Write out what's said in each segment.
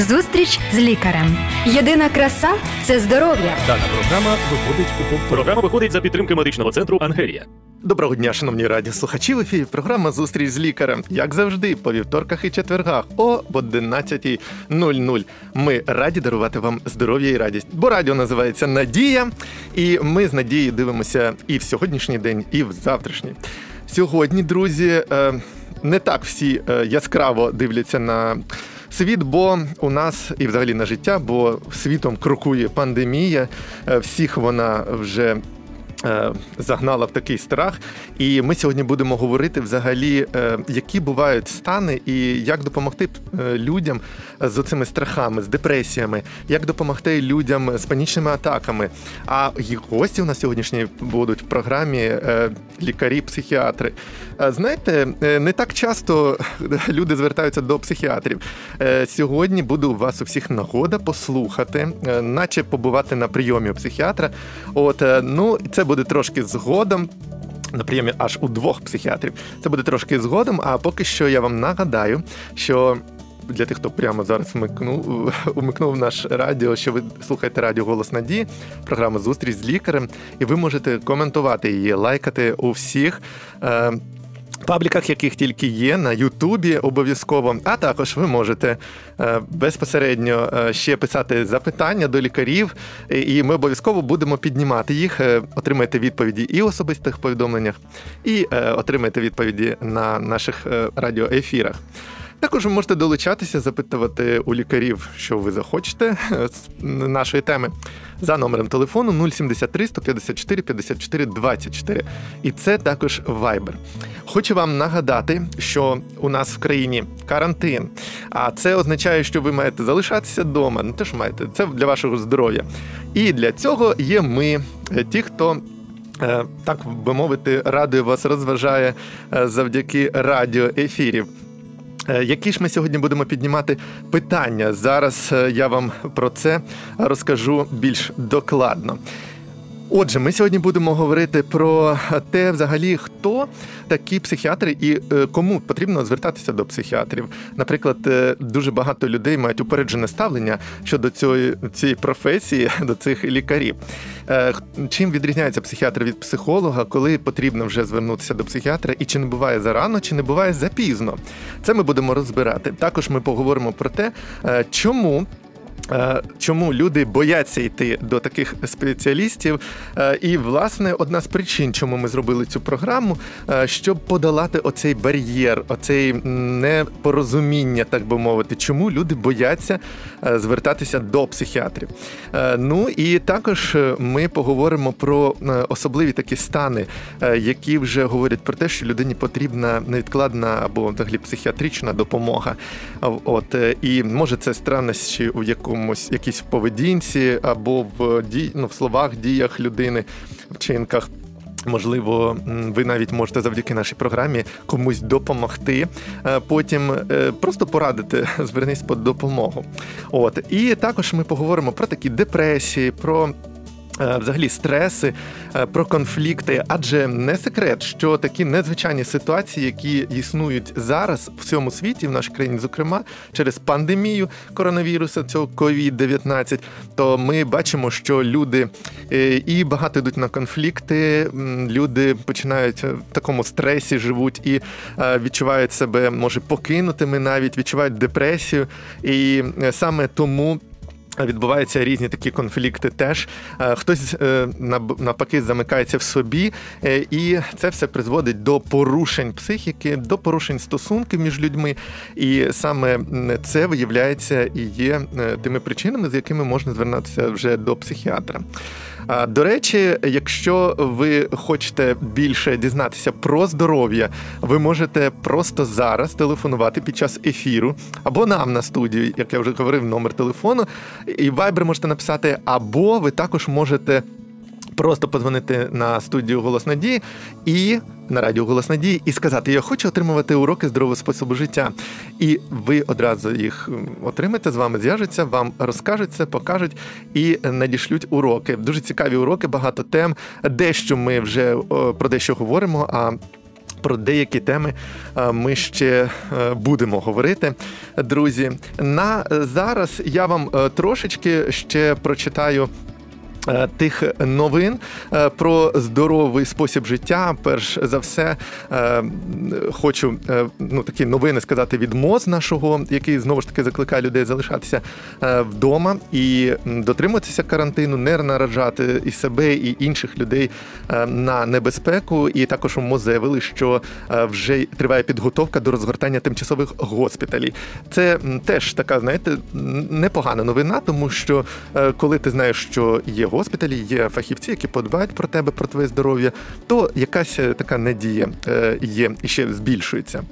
Зустріч з лікарем. Єдина краса це здоров'я. Дана програма виходить у повтор. Програма виходить за підтримки медичного центру Ангелія. Доброго дня, шановні радіослухачі. В ефірі програма Зустріч з лікарем. Як завжди, по вівторках і четвергах о 11.00. Ми раді дарувати вам здоров'я і радість. Бо радіо називається Надія, і ми з Надією дивимося і в сьогоднішній день, і в завтрашній. Сьогодні, друзі, е, не так всі е, яскраво дивляться на. Світ, бо у нас і взагалі на життя, бо світом крокує пандемія, е, всіх вона вже загнала в такий страх, і ми сьогодні будемо говорити взагалі, е, які бувають стани, і як допомогти е, людям з цими страхами, з депресіями, як допомогти людям з панічними атаками. А гості у нас сьогоднішні будуть в програмі лікарі-психіатри. Знаєте, не так часто люди звертаються до психіатрів. Сьогодні буде у вас у всіх нагода послухати, наче побувати на прийомі у психіатра. От ну це буде трошки згодом. На прийомі аж у двох психіатрів. Це буде трошки згодом. А поки що я вам нагадаю, що для тих, хто прямо зараз вмикнув, умикнув наш радіо, що ви слухаєте радіо Голос Надії, програма Зустріч з лікарем, і ви можете коментувати її, лайкати у всіх. Пабліках, яких тільки є, на Ютубі обов'язково, а також ви можете е, безпосередньо е, ще писати запитання до лікарів, і ми обов'язково будемо піднімати їх, е, отримаєте відповіді і в особистих повідомленнях, і отримаєте відповіді на наших радіоефірах. Також ви можете долучатися, запитувати у лікарів, що ви захочете з нашої теми за номером телефону 073 154 54 24. І це також Viber. Хочу вам нагадати, що у нас в країні карантин, а це означає, що ви маєте залишатися вдома. Не те, що маєте, це для вашого здоров'я. І для цього є ми, ті, хто. Е, так би мовити, радує вас розважає е, завдяки радіоефірів. Е, які ж ми сьогодні будемо піднімати питання? Зараз я вам про це розкажу більш докладно. Отже, ми сьогодні будемо говорити про те, взагалі, хто такі психіатри і е, кому потрібно звертатися до психіатрів. Наприклад, е, дуже багато людей мають упереджене ставлення щодо цієї цієї професії, до цих лікарів. Е, чим відрізняється психіатр від психолога, коли потрібно вже звернутися до психіатра, і чи не буває зарано, чи не буває запізно? Це ми будемо розбирати. Також ми поговоримо про те, чому. Е, чому люди бояться йти до таких спеціалістів? Е, і, власне, одна з причин, чому ми зробили цю програму, е, щоб подолати оцей бар'єр, оцей непорозуміння, так би мовити, чому люди бояться звертатися до психіатрів. Ну і також ми поговоримо про особливі такі стани, які вже говорять про те, що людині потрібна невідкладна або взагалі психіатрична допомога. От і може це странності, у якому якомусь якійсь поведінці або в дій, ну, в словах, діях людини, вчинках. Можливо, ви навіть можете завдяки нашій програмі комусь допомогти. Е, потім е, просто порадити, звернись по допомогу. От і також ми поговоримо про такі депресії, про взагалі стреси, е, про конфлікти, адже не секрет, що такі незвичайні ситуації, які існують зараз в цьому світі, в нашій країні, зокрема через пандемію коронавірусу, цього COVID-19, то ми бачимо, що люди е, і багато йдуть на конфлікти, люди починають в такому стресі, живуть і відчувають себе, може покинутими, навіть відчувають депресію, і саме тому. Відбуваються різні такі конфлікти. Теж е, хтось е, навпаки замикається в собі, е, і це все призводить до порушень психіки, до порушень стосунків між людьми. І саме це виявляється і є тими причинами, з якими можна звернутися вже до психіатра. До речі, якщо ви хочете більше дізнатися про здоров'я, ви можете просто зараз телефонувати під час ефіру або нам на студію, як я вже говорив, номер телефону, і вайбер можете написати, або ви також можете просто подзвонити на студію Голос Надії і на радіо Голос Надії і сказати: Я хочу отримувати уроки здорового способу життя. І ви одразу їх отримаєте з вами, зв'яжуться, вам розкажуть це, покажуть і надішлють уроки. Дуже цікаві уроки, багато тем. Дещо ми вже про дещо говоримо. а Про деякі теми е, ми ще е, будемо говорити, друзі. На зараз я вам е, трошечки ще прочитаю. Е, тих новин е, про здоровий спосіб життя. Перш за все, е, хочу ну такі новини сказати від МОЗ нашого, який знову ж таки закликає людей залишатися вдома і дотримуватися карантину, не наражати і себе, і інших людей на небезпеку. І також у МОЗ заявили, що вже триває підготовка до розгортання тимчасових госпіталів. Це теж така, знаєте, непогана новина, тому що коли ти знаєш, що є госпіталі, є фахівці, які подбають про тебе, про твоє здоров'я, то якась е, така надія е, є і ще збільшується.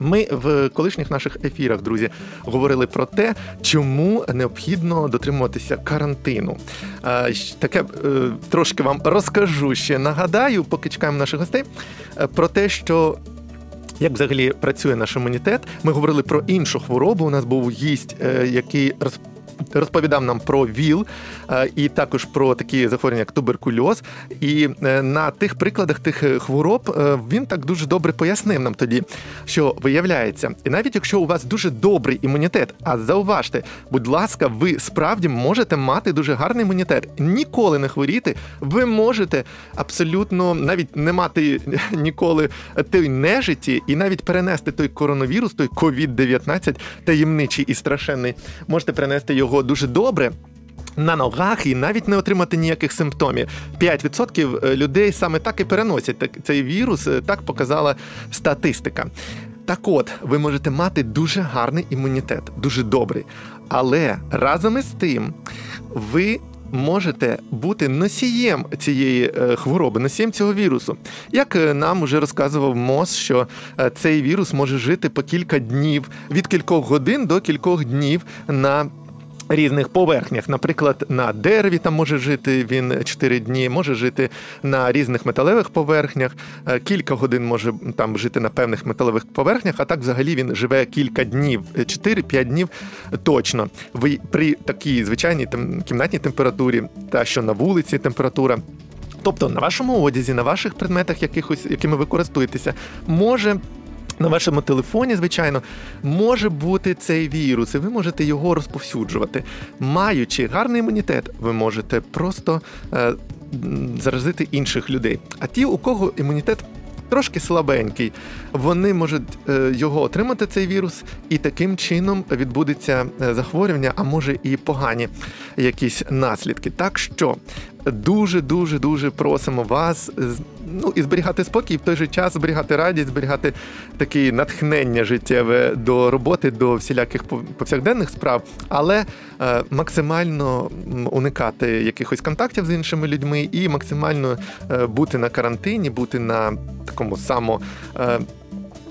Ми в колишніх наших ефірах, друзі, говорили про те, чому необхідно дотримуватися карантину. Таке е, трошки вам розкажу ще нагадаю, поки чекаємо наших гостей, про те, що. Як взагалі працює наш імунітет? Ми говорили про іншу хворобу. У нас був гість, який розповідав нам про ВІЛ е, і також про такі захворювання, як туберкульоз. І е, на тих прикладах тих е, хвороб він так дуже добре пояснив нам тоді, що виявляється, і навіть якщо у вас дуже добрий імунітет, а зауважте, будь ласка, ви справді можете мати дуже гарний імунітет, ніколи не хворіти. Ви можете абсолютно навіть не мати ніколи той нежиті, і навіть перенести той коронавірус, той COVID-19, таємничий і страшенний, можете перенести його його дуже добре. На ногах і навіть не отримати ніяких симптомів. 5% е, людей саме так і переносять цей вірус, е, так показала статистика. Так от, ви можете мати дуже гарний імунітет, дуже добрий. Але разом із тим, ви можете бути носієм цієї е, хвороби, носієм цього вірусу. Як нам уже розказував МОЗ, що цей вірус може жити по кілька днів, від кількох годин до кількох днів на Різних поверхнях, наприклад, на дереві там може жити він 4 дні, може жити на різних металевих поверхнях, е, кілька годин може там жити на певних металевих поверхнях, а так взагалі він живе кілька днів, 4-5 днів точно. При такій звичайній кімнатній температурі, та що на вулиці температура. Тобто на вашому одязі, на ваших предметах, якихось, якими ви користуєтеся, може на вашому телефоні, звичайно, може бути цей вірус, і ви можете його розповсюджувати. Маючи гарний імунітет, ви можете просто е, заразити інших людей. А ті, у кого імунітет трошки слабенький, вони можуть е, його отримати, цей вірус, і таким чином відбудеться е, захворювання, а може і погані якісь наслідки. Так що дуже дуже дуже просимо вас ну і зберігати спокій, в той же час зберігати радість, зберігати таке натхнення життєве до роботи, до всіляких повсякденних справ, але е, максимально уникати якихось контактів з іншими людьми і максимально е, бути на карантині, бути на такому само.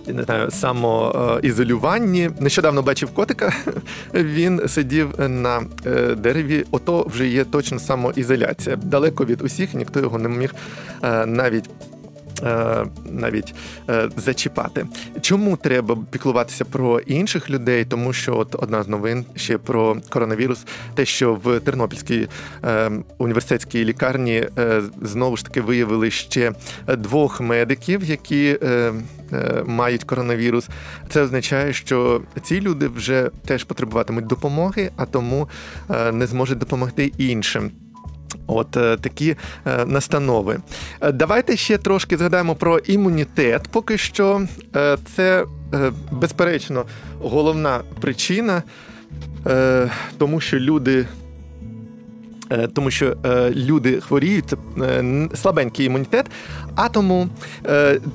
Не знаю, самоізолюванні. Нещодавно бачив котика, він сидів на е, дереві. Ото вже є точно самоізоляція. Далеко від усіх, ніхто його не міг е, навіть. Е, навіть зачіпати. Чому треба піклуватися про інших людей? Тому що от одна з новин ще про коронавірус, те, що в Тернопільській університетській лікарні знову ж таки виявили ще двох медиків, які Е, мають коронавірус, це означає, що ці люди вже теж потребуватимуть допомоги, а тому е, не зможуть допомогти іншим. От е, такі настанови. Давайте ще трошки згадаємо про імунітет. Поки що це безперечно головна причина, тому що люди Е, тому що е, люди хворіють, е, слабенький імунітет, а тому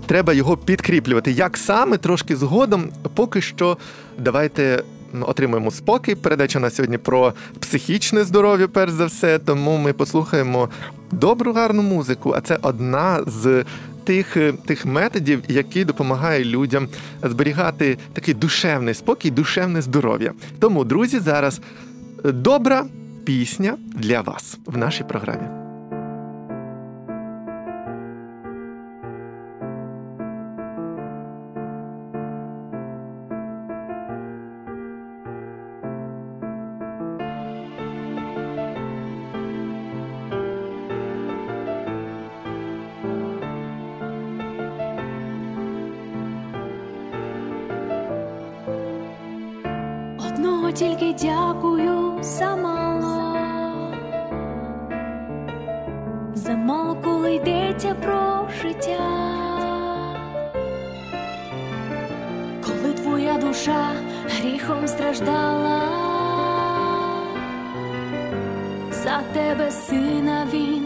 треба його підкріплювати. Як саме трошки згодом, поки що давайте. Отримуємо спокій. Передача на сьогодні про психічне здоров'я, перш за все. Тому ми послухаємо добру гарну музику. А це одна з тих тих методів, які допомагають людям зберігати такий душевний спокій, душевне здоров'я. Тому, друзі, зараз добра пісня для вас в нашій програмі. одного тільки дякую замало, замало, коли йдеться про життя, коли твоя душа гріхом страждала, за тебе сина він.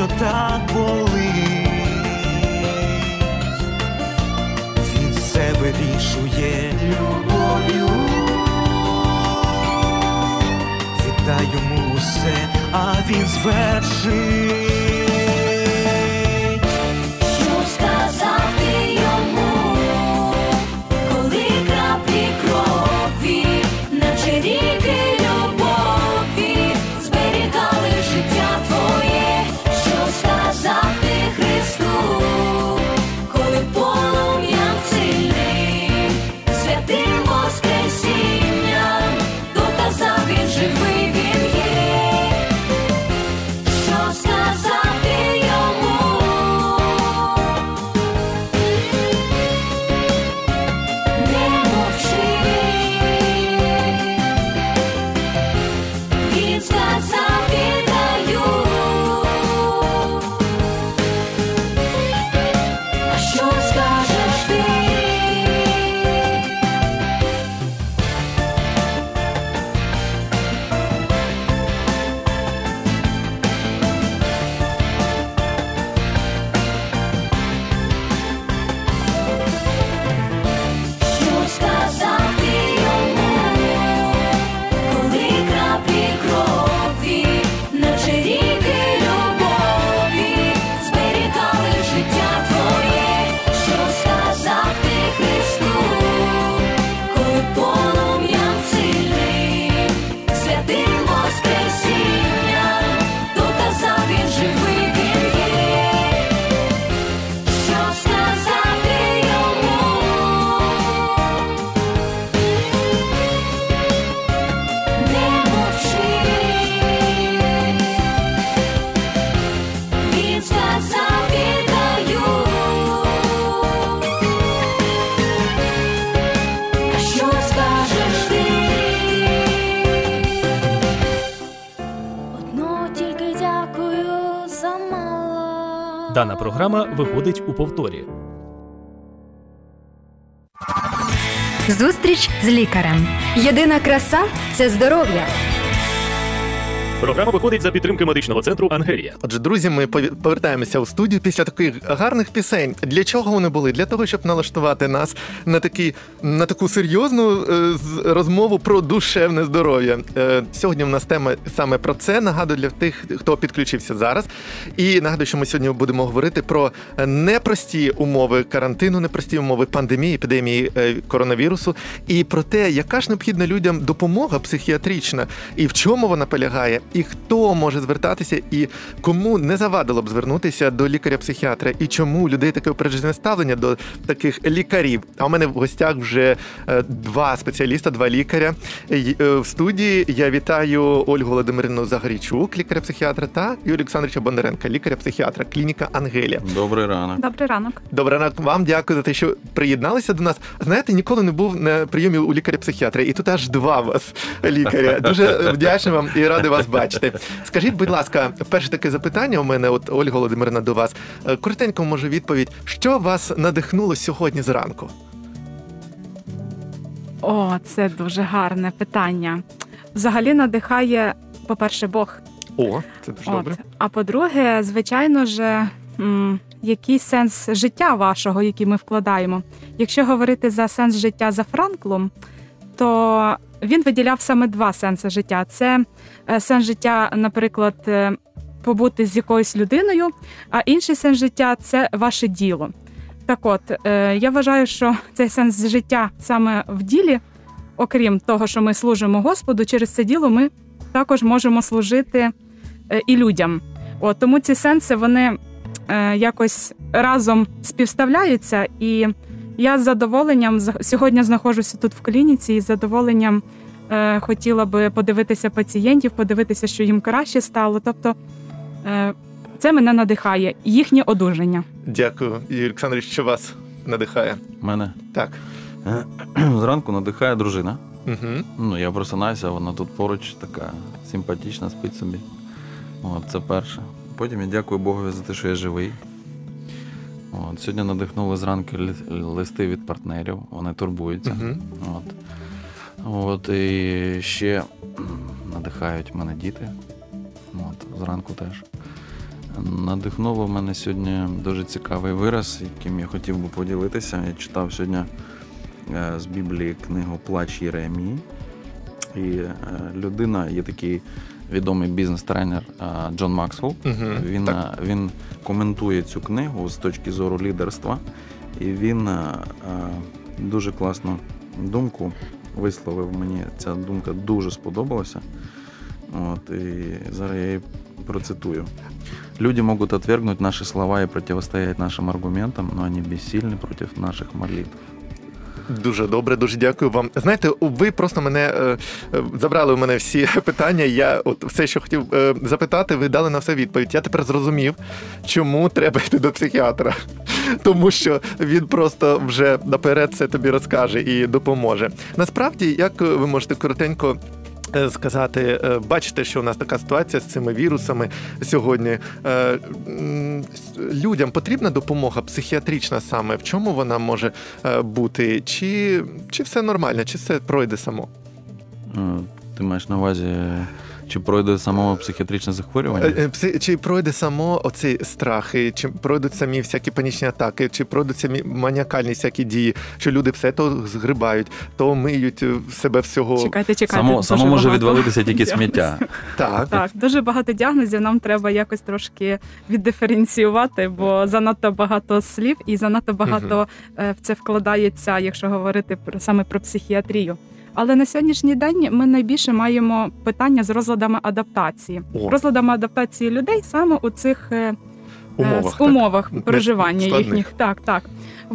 що так болить, він все вирішує любов'ю, віддай йому все, а він звершить. проходить у повторі. Зустріч з лікарем. Єдина краса це здоров'я. Програма виходить за підтримки медичного центру Ангелія. Отже, друзі, ми повертаємося у студію після таких гарних пісень. Для чого вони були? Для того, щоб налаштувати нас на такі на таку серйозну е, розмову про душевне здоров'я. Е, сьогодні в нас тема саме про це. Нагадую для тих, хто підключився зараз. І нагадую, що ми сьогодні будемо говорити про непрості умови карантину, непрості умови пандемії, епідемії е, коронавірусу, і про те, яка ж необхідна людям допомога психіатрична, і в чому вона полягає, і хто може звертатися, і кому не завадило б звернутися до лікаря-психіатра, і чому у людей таке опереджене ставлення до таких лікарів. А у мене в гостях вже е, два спеціаліста, два лікаря. Е, В студії я вітаю Ольгу Володимирівну Загорічук, лікаря-психіатра, та Юрія Олександровича Бондаренка, лікаря-психіатра, клініка Ангелія. Добрий ранок. Добрий ранок. Добре, ранок вам дякую за те, що приєдналися до нас. Знаєте, ніколи не був на прийомі у лікаря-психіатра, і тут аж два вас лікаря. Дуже вдячний вам і радий вас бачити. Скажіть, будь ласка, перше таке запитання у мене, от Ольга Володимирівна, до вас. Е, Коротенько, може, відповідь. Що вас надихнуло сьогодні зранку? О, це дуже гарне питання. Взагалі надихає, по-перше, Бог. О, це дуже добре. А по-друге, звичайно ж, який сенс життя вашого, який ми вкладаємо. Якщо говорити за сенс життя за Франклом, то він виділяв саме два сенси життя: це е, сенс життя, наприклад, е, побути з якоюсь людиною, а інший сенс життя це ваше діло. Так от, е, я вважаю, що цей сенс життя саме в ділі, окрім того, що ми служимо Господу, через це діло ми також можемо служити і людям. От, тому ці сенси вони якось разом співставляються. І я з задоволенням з- сьогодні знаходжуся тут в клініці і з задоволенням е, хотіла би подивитися пацієнтів, подивитися, що їм краще стало. Тобто е, це мене надихає, їхнє одужання. Дякую, Юрій Олександрович, що вас надихає. Мене Так. е, зранку надихає дружина. Угу. Ну, я просинаюся, вона тут поруч така симпатична, спить собі. От, це перше. Потім я дякую Богові за те, що я живий. От, сьогодні надихнули зранку листи від партнерів, вони турбуються. Угу. От. От, і ще надихають мене діти. От, зранку теж. Надихнуло в мене сьогодні дуже цікавий вираз, яким я хотів би поділитися. Я читав сьогодні е, з Біблії книгу Плач Єремії. І е, людина, є такий відомий бізнес-тренер Джон Максвелл. Угу. Він, Так. він коментує цю книгу з точки зору лідерства, і він дуже класну думку висловив мені. Ця думка дуже сподобалася. От, і зараз я її процитую. Люди могут отвергнуть наши слова и противостоять нашим аргументам, но они бессильны против наших молитв. Дуже добре, дуже дякую вам. Знаєте, ви просто мене е, забрали у мене всі питання. Я от все, що хотів е, запитати, ви дали на все відповідь. Я тепер зрозумів, чому треба йти до психіатра. Тому що він просто вже наперед це тобі розкаже і допоможе. Насправді, як ви можете коротенько. Е, Сказати, е, бачите, що у нас така ситуація з цими вірусами сьогодні. Е, Людям потрібна допомога психіатрична саме. В чому вона може бути? Чи, чи все нормально, чи все пройде само? Е, Ти маєш на увазі, чи пройде само психіатричне захворювання? Е, е, Чи пройде само оці страхи, чи пройдуть самі всякі панічні атаки, чи пройдуть самі маніакальні всякі дії, що люди все то згрибають, то миють е, себе всього. Чекайте, чекайте. Само, само може багато відвалитися тільки сміття. Так. Так, дуже багато діагнозів. Нам треба якось трошки віддиференціювати, бо занадто багато слів і занадто багато в це вкладається, якщо говорити про саме про психіатрію. Але на сьогоднішній день ми найбільше маємо питання з розладами адаптації, О. розладами адаптації людей саме у цих е, е, Умовах, з умовах проживання складних. їхніх. Так, так.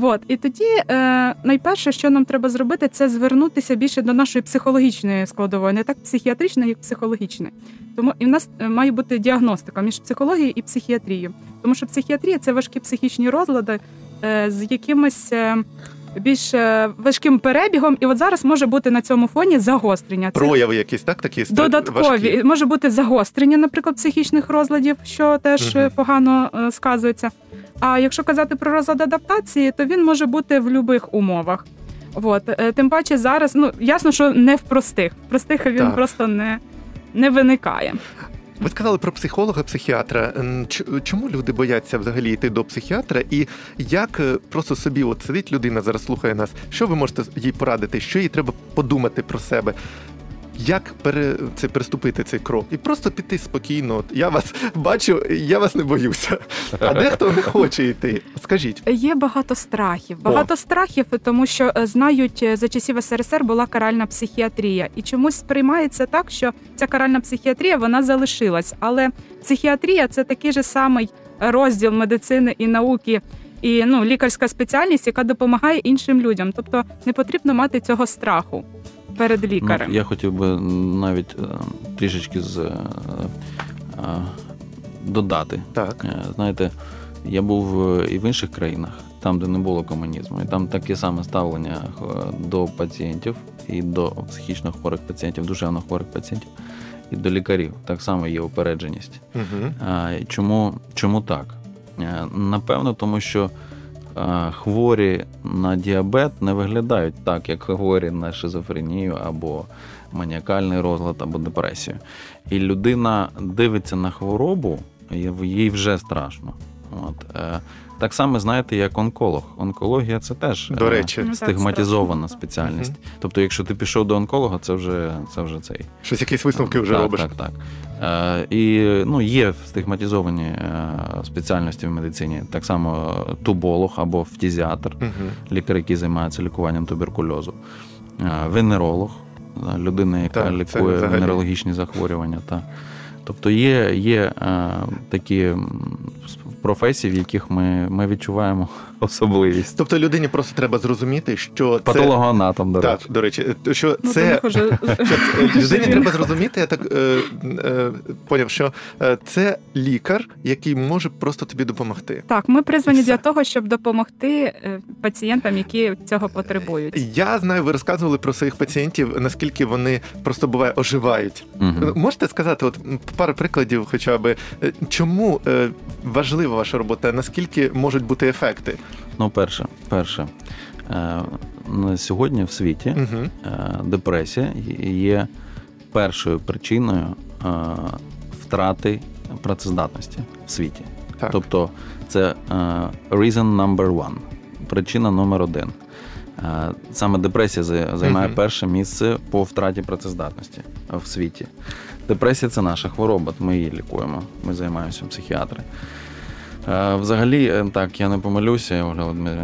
От. І тоді е, найперше, що нам треба зробити, це звернутися більше до нашої психологічної складової, не так психіатричної, як психологічної. Тому і в нас е, має бути діагностика між психологією і психіатрією. Тому що психіатрія це важкі психічні розлади е, з якимось. е, Більш е, важким перебігом, і от зараз може бути на цьому фоні загострення. Це Прояви якісь, так? Такі Додаткові важкі. може бути загострення, наприклад, психічних розладів, що теж е, погано е, сказується. А якщо казати про розлад адаптації, то він може бути в будь-яких умовах. От. Тим паче зараз, ну ясно, що не в простих. В простих він Так. просто не, не виникає. Ви сказали про психолога, психіатра. Чому люди бояться взагалі йти до психіатра? І як е, просто собі от сидить людина, зараз слухає нас, що ви можете їй порадити, що їй треба подумати про себе? Як пере, це переступити цей крок? І просто піти спокійно. От я вас бачу, я вас не боюся. А дехто не хоче йти. Скажіть. Є багато страхів. Багато страхів, тому що е, знають е, за часів СРСР була каральна психіатрія, і чомусь сприймається так, що ця каральна психіатрія вона залишилась. Але психіатрія це такий же самий розділ медицини і науки. І ну, лікарська спеціальність, яка допомагає іншим людям. Тобто не потрібно мати цього страху перед лікарем. Ну, я хотів би навіть е, трішечки з, е, е, додати. Так. Знаєте, я був і в інших країнах, там, де не було комунізму, і там таке саме ставлення до пацієнтів і до психічно хворих пацієнтів, душевно хворих пацієнтів, і до лікарів. Так само є упередженість. Угу. А, Чому, чому так? Напевно, тому що хворі на діабет не виглядають так, як хворі на шизофренію або маніакальний розлад, або депресію. І людина дивиться на хворобу, їй вже страшно. От. е, Так само, знаєте, як онколог. Онкологія це теж До е, речі, Ну, стигматизована спеціальність. Тобто, якщо ти пішов до онколога, це вже, це вже цей. щось якісь висновки вже так, робиш. Так, так. Е, і ну, є стигматизовані спеціальності в медицині, так само туболог або фтізіатр, Угу. лікар, який займається лікуванням туберкульозу, венеролог, людина, яка Так, лікує венерологічні захворювання. Та. Тобто є, є такі м, професії, в яких ми, ми відчуваємо особливість. Тобто людині просто треба зрозуміти, що це Патологоанатом, до так, до речі, що Ну, це них людині треба зрозуміти. Я так е, е, поняв, що е, це лікар, який може просто тобі допомогти. Так, ми призвані для того, щоб допомогти е, пацієнтам, які цього потребують. Я знаю, ви розказували про своїх пацієнтів, наскільки вони просто буває оживають. Можете сказати, от пару прикладів, хоча б е, чому е, важлива ваша робота, наскільки можуть бути ефекти? Ну, перше, перше. Е, на сьогодні в світі Угу. депресія є першою причиною е, втрати працездатності в світі. Так. Тобто це reason number one, причина номер один. Саме депресія займає Мгм. перше місце по втраті працездатності в світі. Депресія це наша хвороба, ми її лікуємо. Ми займаємося психіатри. Е, Взагалі, е, так, я не помилюся,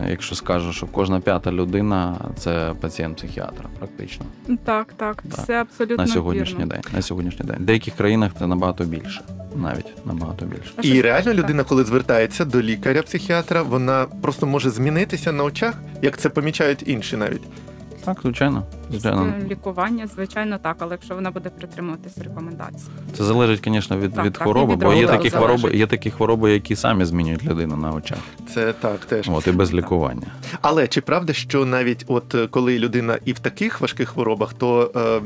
якщо скажу, що кожна п'ята людина це пацієнт психіатра, практично Так, так, Так. це абсолютно на сьогоднішній вірно. день. На сьогоднішній день. В деяких країнах це набагато більше, навіть набагато більше. І реально так. людина, коли звертається до лікаря-психіатра, вона просто може змінитися на очах, як це помічають інші навіть. Так, звичайно. звичайно. Лікування, звичайно, так, але якщо вона буде притримуватись рекомендацій. Це залежить, звісно, від, Так, від так, хвороби, від бо є такі залежить. хвороби, є такі хвороби, які самі змінюють людину на очах. Це так теж. От і без лікування. Але чи правда, що навіть от е, коли людина і в таких важких хворобах, то е, е,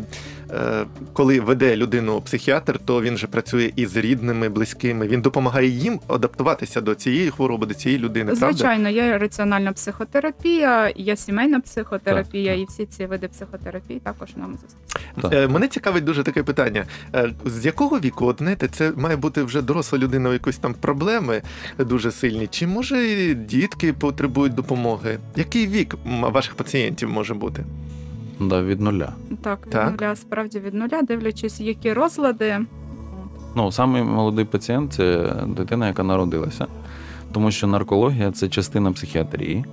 коли веде людину психіатр, то він же працює із рідними, близькими. Він допомагає їм адаптуватися до цієї хвороби, до цієї людини. Правда? Звичайно, є раціональна психотерапія, є сімейна психотерапія, і всі ці види психотерапії також нам застосують. Е, Мене цікавить дуже таке питання. Е, З якого віку, от знаєте, це має бути вже доросла людина, у якоїсь там проблеми дуже сильні? Чи може дітки потребують допомоги? Який вік ваших пацієнтів може бути? Да, від нуля. Так, від Так. нуля, справді від нуля, дивлячись, які розлади. Ну, самий молодий пацієнт це дитина, яка народилася. Тому що наркологія це частина психіатрії,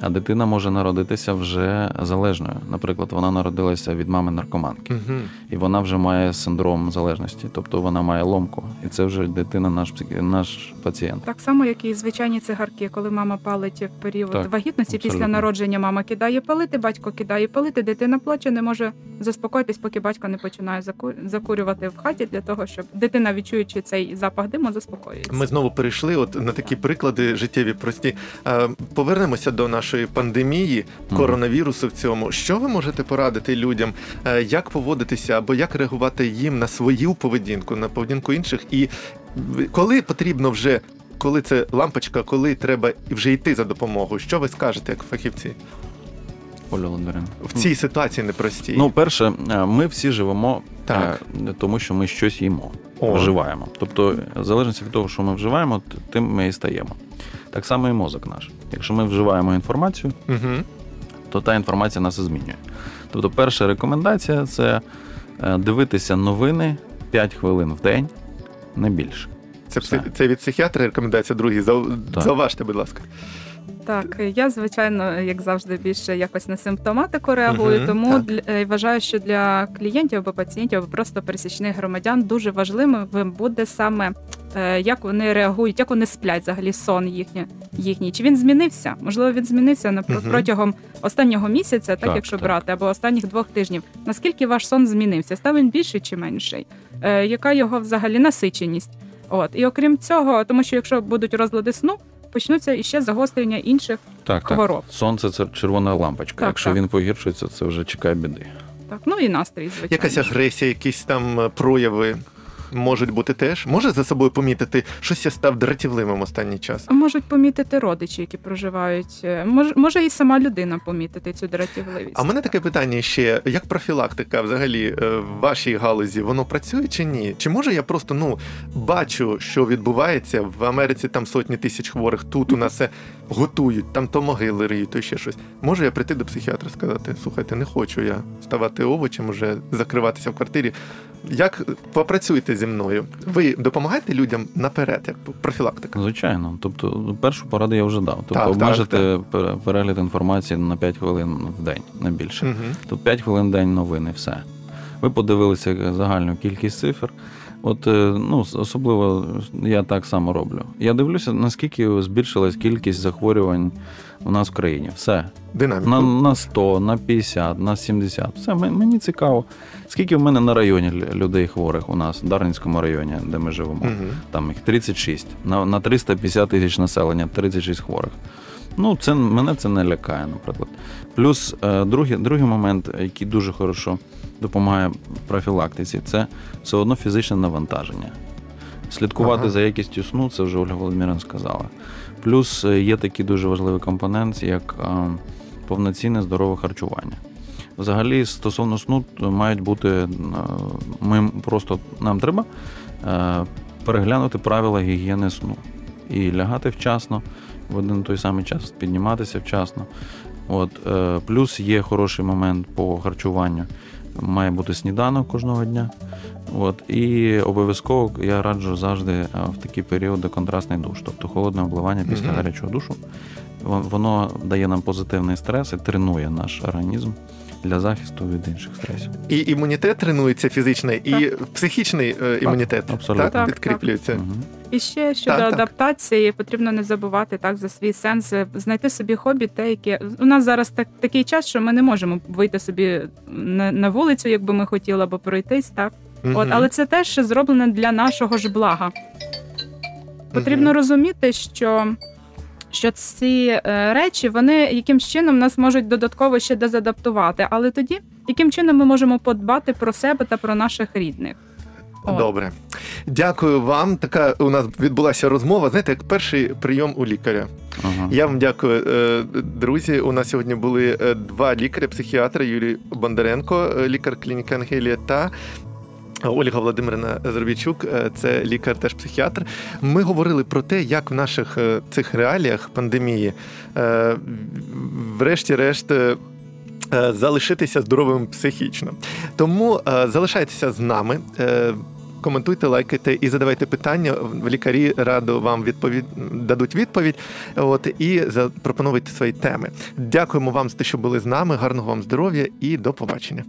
а дитина може народитися вже залежною. Наприклад, вона народилася від мами наркоманки, Угу. і вона вже має синдром залежності, тобто вона має ломку. І це вже дитина, наш психі- наш пацієнт. Так само, як і звичайні цигарки, коли мама палить в період Так, вагітності, після народження мама кидає палити, батько кидає палити, дитина плаче, не може заспокоїтись, поки батько не починає заку- закурювати в хаті для того, щоб дитина, відчуючи цей запах диму, заспокоюється. Ми знову перейшли от на такі приклади життєві прості. Е, Повернемося до нашої пандемії, коронавірусу в цьому. Що ви можете порадити людям, е, як поводитися або як реагувати їм на свою поведінку, на поведінку інших? І коли потрібно вже, коли це лампочка, коли треба вже йти за допомогою? Що ви скажете як фахівці? Оля Володимирівна. в цій ситуації непростій? Ну, перше, е, ми всі живемо Так. е, тому, що ми щось їмо, О. вживаємо. Тобто, в залежності від того, що ми вживаємо, тим ми і стаємо. Так само і мозок наш. Якщо ми вживаємо інформацію, Угу. то та інформація нас і змінює. Тобто, перша рекомендація це е, дивитися новини 5 хвилин в день, не більше. Це, Все. це від психіатра рекомендація, другий. Зау... Зауважте, будь ласка. Так, я звичайно, як завжди, більше якось на симптоматику реагую, Мгм, тому для, е, вважаю, що для клієнтів або пацієнтів, або просто пересічних громадян дуже важливим буде саме як вони реагують, як вони сплять взагалі сон їхній, їхній. Чи він змінився? Можливо, він змінився Мгм. протягом останнього місяця, так, Так, якщо так. брати, або останніх двох тижнів. Наскільки ваш сон змінився? Став він більший чи менший? Е, яка його взагалі насиченість? От і окрім цього, тому що якщо будуть розлади сну, почнуться іще загострення інших Так, Хвороб. Сонце це червона лампочка. Так, Якщо так. він погіршується, це вже чекає біди. Так, ну і настрій, звичайно. Якась агресія, якісь там е, прояви можуть бути теж. Може за собою помітити, щось я став дратівливим останній час. Можуть помітити родичі, які проживають. е, Може, може і сама людина помітити цю дратівливість. А в мене таке питання ще: як профілактика взагалі е, в вашій галузі, воно працює чи ні? Чи може я просто ну бачу, що відбувається в Америці? Там сотні тисяч хворих, тут у нас все готують, там то могили риють, то ще щось. Може я прийти до психіатра і сказати: слухайте, не хочу я ставати овочем, уже закриватися в квартирі. Як попрацюйте зі мною? Ви допомагаєте людям наперед, як профілактика? Звичайно. Тобто, першу пораду я вже дав. Тобто Так, так, обмежити перегляд інформації на 5 хвилин в день, не більше. Угу. Тобто 5 хвилин в день новини, все. Ви подивилися загальну кількість цифр. От е, ну, особливо я так само роблю. Я дивлюся, наскільки збільшилась кількість захворювань у нас в країні. Все. Динаміку. На, на 100, на 50, на 70. Все, мені цікаво. Скільки в мене на районі людей хворих у нас, в Дарницькому районі, де ми живемо. Мгм. Там їх 36. На, на 350 тисяч населення 36 хворих. Ну, це мене це не лякає, наприклад. Плюс е, другий, другий момент, який дуже хорошо допомагає в профілактиці, це все одно фізичне навантаження. Слідкувати Ага. за якістю сну, це вже Ольга Володимирівна сказала. Плюс е, є такий дуже важливий компонент, як е, повноцінне здорове харчування. Взагалі, стосовно сну, мають бути. е, Ми просто нам треба переглянути правила гігієни сну і лягати вчасно, в один той самий час підніматися вчасно. От, плюс є хороший момент по харчуванню. Має бути сніданок кожного дня. От, і обов'язково я раджу завжди е, в такі періоди контрастний душ, тобто холодне обливання після Мгм. гарячого душу. Воно дає нам позитивний стрес і тренує наш організм для захисту від інших стресів. І імунітет тренується фізичний, і психічний е, імунітет абсолютно. так, Так, підкріплюється. Мгм. І ще щодо Так, так. адаптації, потрібно не забувати так за свій сенс, е, знайти собі хобі, те, яке у нас зараз так такий час, що ми не можемо вийти собі на, на вулицю, як би ми хотіли, або пройтись, так. Мгм. От, але це теж зроблено для нашого ж блага. Потрібно Мгм. розуміти, що, що ці е, речі вони якимсь чином нас можуть додатково ще дезадаптувати. Але тоді, яким чином ми можемо подбати про себе та про наших рідних? Добре. Дякую вам. Така у нас відбулася розмова. Знаєте, як перший прийом у лікаря. Ага. Я вам дякую, е, друзі. У нас сьогодні були е, два лікаря, психіатри Юрій Бондаренко, е, лікар клініки Ангелія та. Ольга Володимирівна Зробічук, е, це лікар, теж психіатр. Ми говорили про те, як в наших цих реаліях пандемії, врешті-решт, залишитися здоровим психічно. Тому е, залишайтеся з нами. е, Коментуйте, лайкайте і задавайте питання. В лікарі радо вам відповідь дадуть відповідь. От і запропонуйте свої теми. Дякуємо вам за те, що були з нами. Гарного вам здоров'я і до побачення.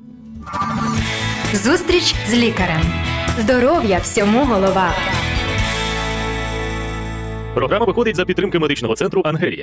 Зустріч з лікарем. Здоров'я всьому голова. Програма виходить за підтримки медичного центру Ангелія.